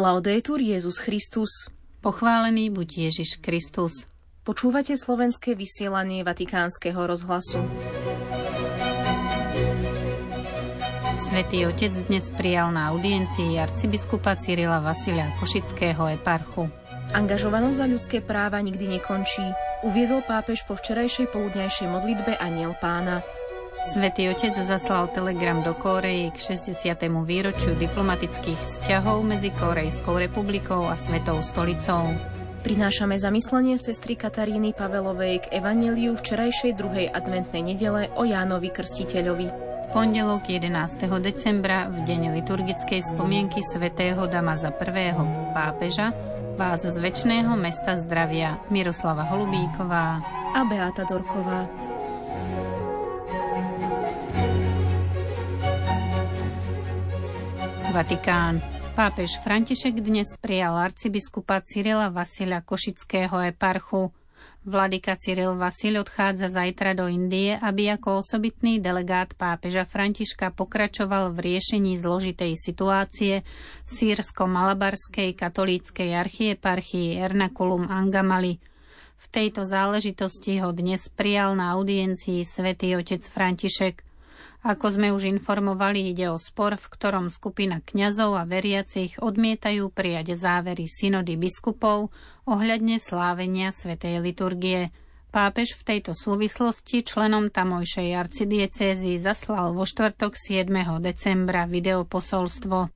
Laudetur Jezus Christus. Pochválený buď Ježiš Kristus. Počúvate slovenské vysielanie Vatikánskeho rozhlasu. Svetý Otec dnes prijal na audiencii arcibiskupa Cyrila Vasilia Košického eparchu. Angažovanosť za ľudské práva nikdy nekončí, uviedol pápež po včerajšej poludňajšej modlitbe Aniel pána. Svetý otec zaslal telegram do Kóreji k 60. výročiu diplomatických vzťahov medzi Kórejskou republikou a Svetou stolicou. Prinášame zamyslenie sestry Kataríny Pavelovej k evaneliu včerajšej druhej adventnej nedele o Jánovi Krstiteľovi. V pondelok 11. decembra, v deň liturgickej spomienky svätého Damaza I. pápeža, vás z väčšného mesta zdravia Miroslava Holubíková a Beata Dorková. Vatikán. Pápež František dnes prijal arcibiskupa Cyrila Vasila Košického eparchu. Vladyka Cyril Vasil odchádza zajtra do Indie, aby ako osobitný delegát pápeža Františka pokračoval v riešení zložitej situácie v sírsko-malabarskej katolíckej archieparchii Ernakulum Angamali. V tejto záležitosti ho dnes prijal na audiencii svätý otec František – ako sme už informovali, ide o spor, v ktorom skupina kňazov a veriacich odmietajú prijať závery synody biskupov ohľadne slávenia svätej liturgie. Pápež v tejto súvislosti členom tamojšej arcidiecézy zaslal vo štvrtok 7. decembra videoposolstvo.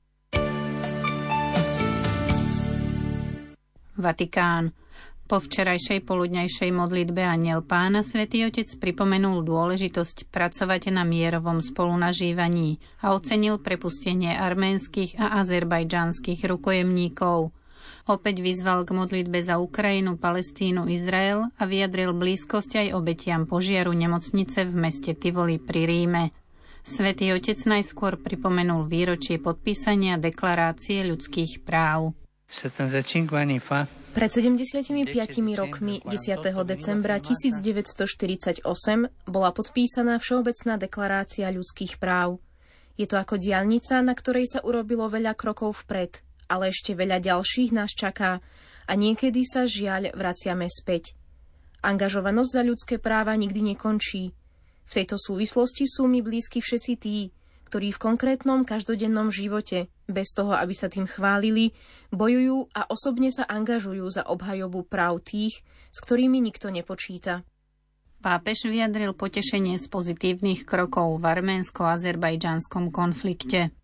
Vatikán. Po včerajšej poludňajšej modlitbe Aniel Pána Svetý Otec pripomenul dôležitosť pracovať na mierovom spolunažívaní a ocenil prepustenie arménskych a azerbajdžanských rukojemníkov. Opäť vyzval k modlitbe za Ukrajinu, Palestínu, Izrael a vyjadril blízkosť aj obetiam požiaru nemocnice v meste Tivoli pri Ríme. Svetý Otec najskôr pripomenul výročie podpísania deklarácie ľudských práv. 75 anni fa pred 75 rokmi 10. decembra 1948 bola podpísaná Všeobecná deklarácia ľudských práv. Je to ako diálnica, na ktorej sa urobilo veľa krokov vpred, ale ešte veľa ďalších nás čaká a niekedy sa žiaľ vraciame späť. Angažovanosť za ľudské práva nikdy nekončí. V tejto súvislosti sú mi blízki všetci tí, ktorí v konkrétnom každodennom živote, bez toho, aby sa tým chválili, bojujú a osobne sa angažujú za obhajobu práv tých, s ktorými nikto nepočíta. Pápež vyjadril potešenie z pozitívnych krokov v arménsko-azerbajdžanskom konflikte.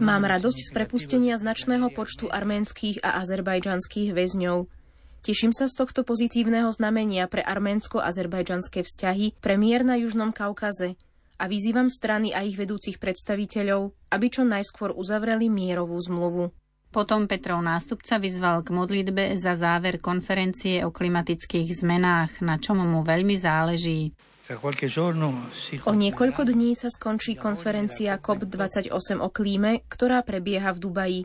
Mám radosť z prepustenia značného počtu arménskych a azerbajdžanských väzňov. Teším sa z tohto pozitívneho znamenia pre arménsko-azerbajdžanské vzťahy premiér na Južnom Kaukaze, a vyzývam strany a ich vedúcich predstaviteľov, aby čo najskôr uzavreli mierovú zmluvu. Potom Petrov nástupca vyzval k modlitbe za záver konferencie o klimatických zmenách, na čom mu veľmi záleží. O niekoľko dní sa skončí konferencia COP28 o klíme, ktorá prebieha v Dubaji.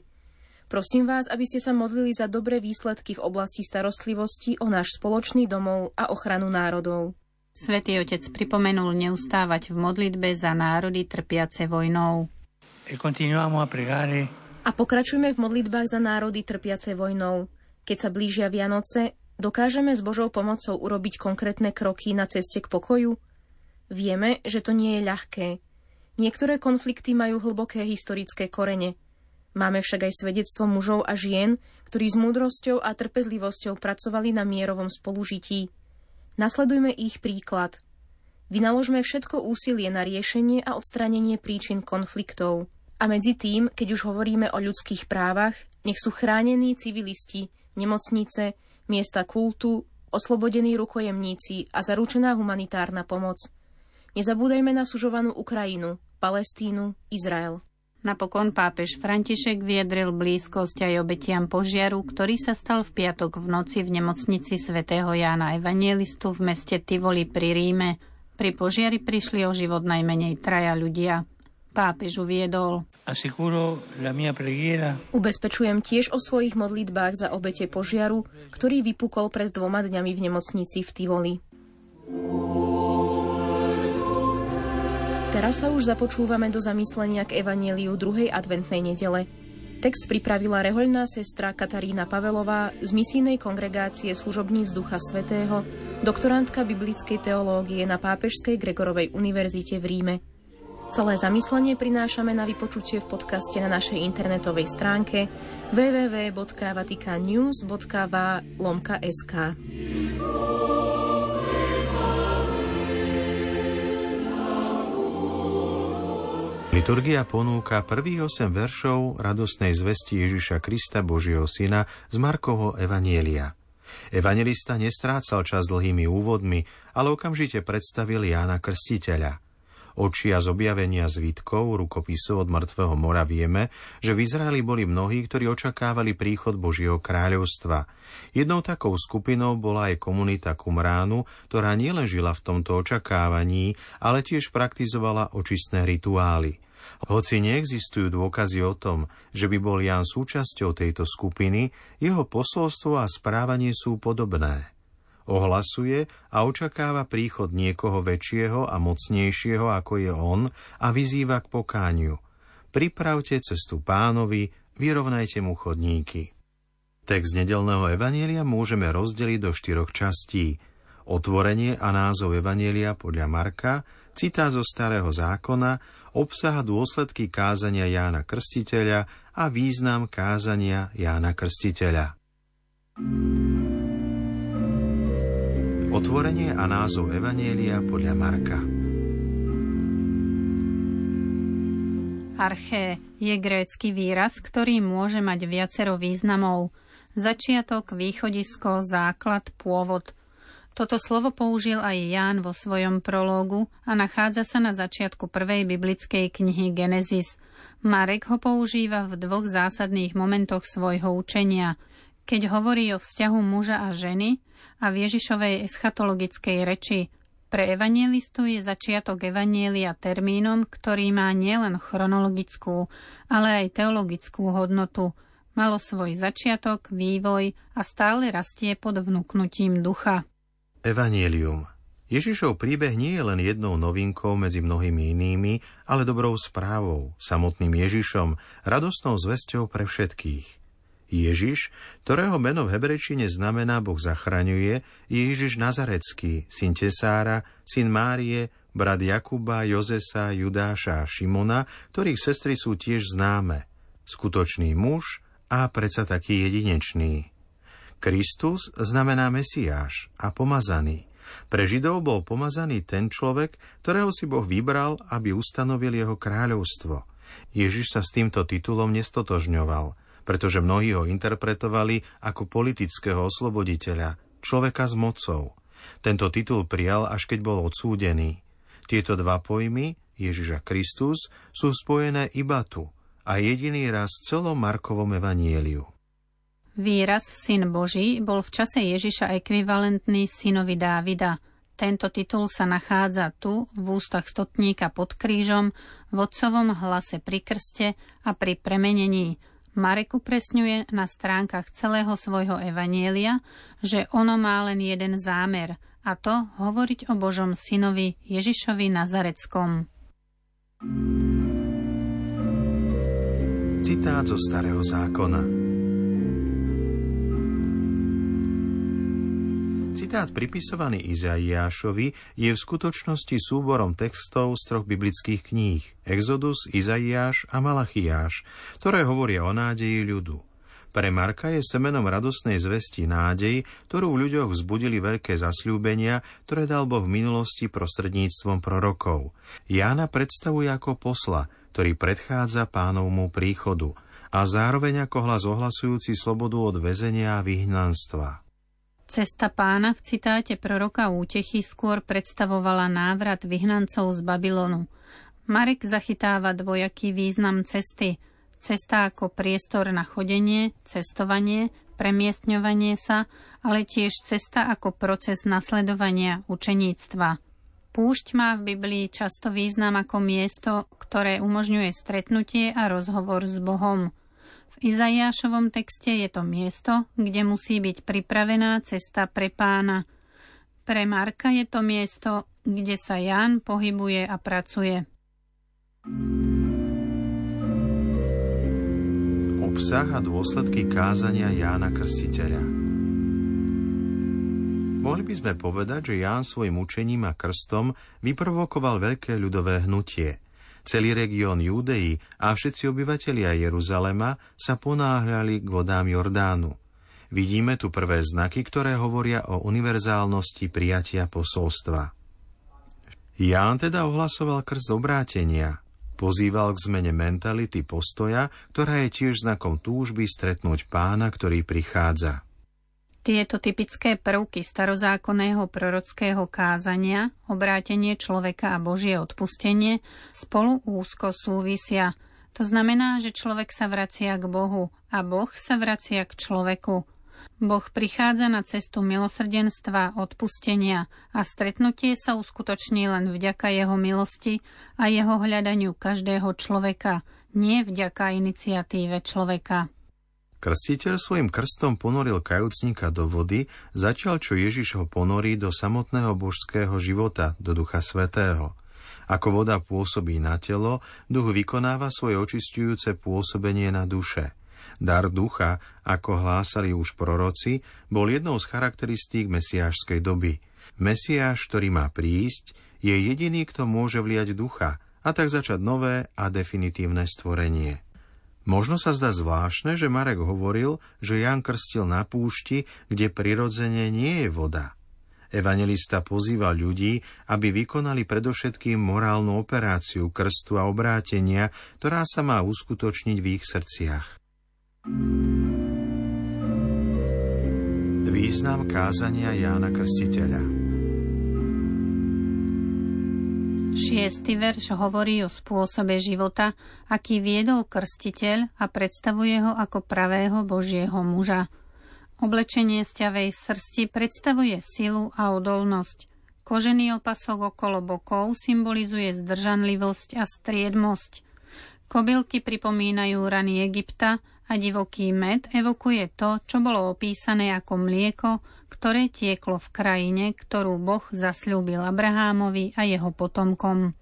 Prosím vás, aby ste sa modlili za dobré výsledky v oblasti starostlivosti o náš spoločný domov a ochranu národov. Svetý Otec pripomenul neustávať v modlitbe za národy trpiace vojnou. E a pokračujme v modlitbách za národy trpiace vojnou. Keď sa blížia Vianoce, dokážeme s Božou pomocou urobiť konkrétne kroky na ceste k pokoju? Vieme, že to nie je ľahké. Niektoré konflikty majú hlboké historické korene. Máme však aj svedectvo mužov a žien, ktorí s múdrosťou a trpezlivosťou pracovali na mierovom spolužití. Nasledujme ich príklad. Vynaložme všetko úsilie na riešenie a odstránenie príčin konfliktov. A medzi tým, keď už hovoríme o ľudských právach, nech sú chránení civilisti, nemocnice, miesta kultu, oslobodení rukojemníci a zaručená humanitárna pomoc. Nezabúdajme na sužovanú Ukrajinu, Palestínu, Izrael. Napokon pápež František vyjadril blízkosť aj obetiam požiaru, ktorý sa stal v piatok v noci v nemocnici svätého Jána Evangelistu v meste Tivoli pri Ríme. Pri požiari prišli o život najmenej traja ľudia. Pápež uviedol. Ubezpečujem tiež o svojich modlitbách za obete požiaru, ktorý vypukol pred dvoma dňami v nemocnici v Tivoli. Teraz sa už započúvame do zamyslenia k evaníliu druhej adventnej nedele. Text pripravila rehoľná sestra Katarína Pavelová z misijnej kongregácie služobníc Ducha Svetého, doktorantka biblickej teológie na Pápežskej Gregorovej univerzite v Ríme. Celé zamyslenie prinášame na vypočutie v podcaste na našej internetovej stránke www.vaticannews.va.sk. Liturgia ponúka prvých 8 veršov radosnej zvesti Ježiša Krista Božieho Syna z Markovho Evanielia. Evangelista nestrácal čas dlhými úvodmi, ale okamžite predstavil Jána Krstiteľa. Očia z objavenia zvitkov, rukopisov od mŕtvého mora vieme, že v Izraeli boli mnohí, ktorí očakávali príchod Božieho kráľovstva. Jednou takou skupinou bola aj komunita Kumránu, ktorá nielen žila v tomto očakávaní, ale tiež praktizovala očistné rituály. Hoci neexistujú dôkazy o tom, že by bol Jan súčasťou tejto skupiny, jeho posolstvo a správanie sú podobné. Ohlasuje a očakáva príchod niekoho väčšieho a mocnejšieho ako je on a vyzýva k pokániu. Pripravte cestu pánovi, vyrovnajte mu chodníky. Text nedelného evanielia môžeme rozdeliť do štyroch častí. Otvorenie a názov evanielia podľa Marka, citát zo starého zákona, obsaha dôsledky kázania Jána Krstiteľa a význam kázania Jána Krstiteľa. Otvorenie a názov Evanielia podľa Marka Arché je grécky výraz, ktorý môže mať viacero významov. Začiatok, východisko, základ, pôvod – toto slovo použil aj Ján vo svojom prológu a nachádza sa na začiatku prvej biblickej knihy Genesis. Marek ho používa v dvoch zásadných momentoch svojho učenia, keď hovorí o vzťahu muža a ženy a v Ježišovej eschatologickej reči. Pre evanielistu je začiatok evanielia termínom, ktorý má nielen chronologickú, ale aj teologickú hodnotu. Malo svoj začiatok, vývoj a stále rastie pod vnúknutím ducha. Evangelium Ježišov príbeh nie je len jednou novinkou medzi mnohými inými, ale dobrou správou, samotným Ježišom, radostnou zväzťou pre všetkých. Ježiš, ktorého meno v hebrečine znamená Boh zachraňuje, je Ježiš Nazarecký, syn Tesára, syn Márie, brat Jakuba, Jozesa, Judáša a Šimona, ktorých sestry sú tiež známe. Skutočný muž a predsa taký jedinečný. Kristus znamená Mesiáš a pomazaný. Pre Židov bol pomazaný ten človek, ktorého si Boh vybral, aby ustanovil jeho kráľovstvo. Ježiš sa s týmto titulom nestotožňoval, pretože mnohí ho interpretovali ako politického osloboditeľa, človeka s mocou. Tento titul prijal, až keď bol odsúdený. Tieto dva pojmy, Ježiš a Kristus, sú spojené iba tu a jediný raz v celom Markovom evanieliu. Výraz syn Boží bol v čase Ježiša ekvivalentný synovi Dávida. Tento titul sa nachádza tu, v ústach stotníka pod krížom, v otcovom hlase pri krste a pri premenení. Marek upresňuje na stránkach celého svojho evanielia, že ono má len jeden zámer, a to hovoriť o Božom synovi Ježišovi Nazareckom. Citát zo Starého zákona Citát pripisovaný Izaiášovi je v skutočnosti súborom textov z troch biblických kníh Exodus, Izaiáš a Malachiáš, ktoré hovoria o nádeji ľudu. Pre Marka je semenom radosnej zvesti nádej, ktorú v ľuďoch vzbudili veľké zasľúbenia, ktoré dal Boh v minulosti prostredníctvom prorokov. Jána predstavuje ako posla, ktorý predchádza pánovmu príchodu a zároveň ako hlas ohlasujúci slobodu od väzenia a vyhnanstva. Cesta pána v citáte proroka útechy skôr predstavovala návrat vyhnancov z Babylonu. Marek zachytáva dvojaký význam cesty. Cesta ako priestor na chodenie, cestovanie, premiestňovanie sa, ale tiež cesta ako proces nasledovania učeníctva. Púšť má v Biblii často význam ako miesto, ktoré umožňuje stretnutie a rozhovor s Bohom. V Izaiášovom texte je to miesto, kde musí byť pripravená cesta pre pána. Pre Marka je to miesto, kde sa Ján pohybuje a pracuje. Obsah a dôsledky kázania Jána Krstiteľa Mohli by sme povedať, že Ján svojim učením a krstom vyprovokoval veľké ľudové hnutie. Celý región Júdei a všetci obyvatelia Jeruzalema sa ponáhľali k vodám Jordánu. Vidíme tu prvé znaky, ktoré hovoria o univerzálnosti prijatia posolstva. Ján teda ohlasoval krst obrátenia, pozýval k zmene mentality postoja, ktorá je tiež znakom túžby stretnúť pána, ktorý prichádza. Tieto typické prvky starozákonného prorockého kázania, obrátenie človeka a Božie odpustenie, spolu úzko súvisia. To znamená, že človek sa vracia k Bohu a Boh sa vracia k človeku. Boh prichádza na cestu milosrdenstva, odpustenia a stretnutie sa uskutoční len vďaka jeho milosti a jeho hľadaniu každého človeka, nie vďaka iniciatíve človeka. Krstiteľ svojim krstom ponoril kajúcnika do vody, zatiaľ čo Ježiš ho ponorí do samotného božského života, do Ducha Svetého. Ako voda pôsobí na telo, duch vykonáva svoje očistujúce pôsobenie na duše – Dar ducha, ako hlásali už proroci, bol jednou z charakteristík mesiášskej doby. Mesiáš, ktorý má prísť, je jediný, kto môže vliať ducha a tak začať nové a definitívne stvorenie. Možno sa zdá zvláštne, že Marek hovoril, že Jan krstil na púšti, kde prirodzene nie je voda. Evangelista pozýva ľudí, aby vykonali predovšetkým morálnu operáciu krstu a obrátenia, ktorá sa má uskutočniť v ich srdciach. Význam kázania Jána Krstiteľa Šiestý verš hovorí o spôsobe života, aký viedol krstiteľ a predstavuje ho ako pravého Božieho muža. Oblečenie sťavej srsti predstavuje silu a odolnosť. Kožený opasok okolo bokov symbolizuje zdržanlivosť a striedmosť. Kobylky pripomínajú rany Egypta a divoký med evokuje to, čo bolo opísané ako mlieko, ktoré tieklo v krajine, ktorú Boh zasľúbil Abrahámovi a jeho potomkom.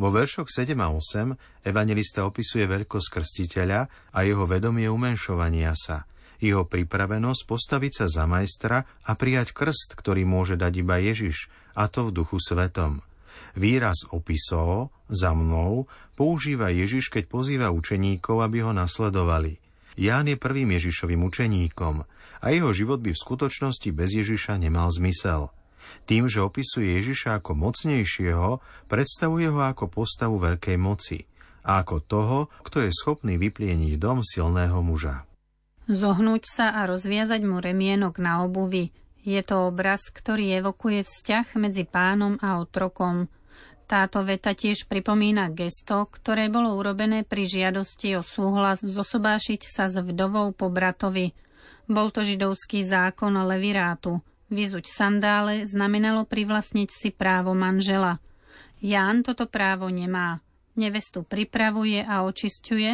Vo veršoch 7 a 8 evangelista opisuje veľkosť krstiteľa a jeho vedomie umenšovania sa, jeho pripravenosť postaviť sa za majstra a prijať krst, ktorý môže dať iba Ježiš, a to v duchu svetom. Výraz opisov za mnou používa Ježiš, keď pozýva učeníkov, aby ho nasledovali – Ján je prvým Ježišovým učeníkom a jeho život by v skutočnosti bez Ježiša nemal zmysel. Tým, že opisuje Ježiša ako mocnejšieho, predstavuje ho ako postavu veľkej moci a ako toho, kto je schopný vyplieniť dom silného muža. Zohnúť sa a rozviazať mu remienok na obuvi. Je to obraz, ktorý evokuje vzťah medzi pánom a otrokom – táto veta tiež pripomína gesto, ktoré bolo urobené pri žiadosti o súhlas zosobášiť sa s vdovou po bratovi. Bol to židovský zákon levirátu. Vyzuť sandále znamenalo privlastniť si právo manžela. Ján toto právo nemá. Nevestu pripravuje a očisťuje,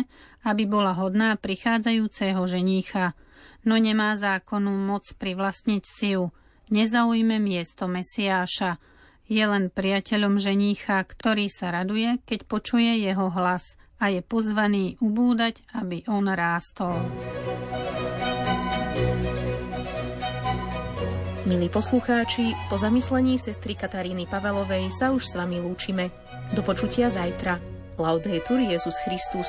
aby bola hodná prichádzajúceho ženícha, no nemá zákonu moc privlastniť si ju. Nezaujme miesto Mesiáša, je len priateľom ženícha, ktorý sa raduje, keď počuje jeho hlas a je pozvaný ubúdať, aby on rástol. Milí poslucháči, po zamyslení sestry Kataríny Pavelovej sa už s vami lúčime. Do počutia zajtra. Laudetur Jezus Christus.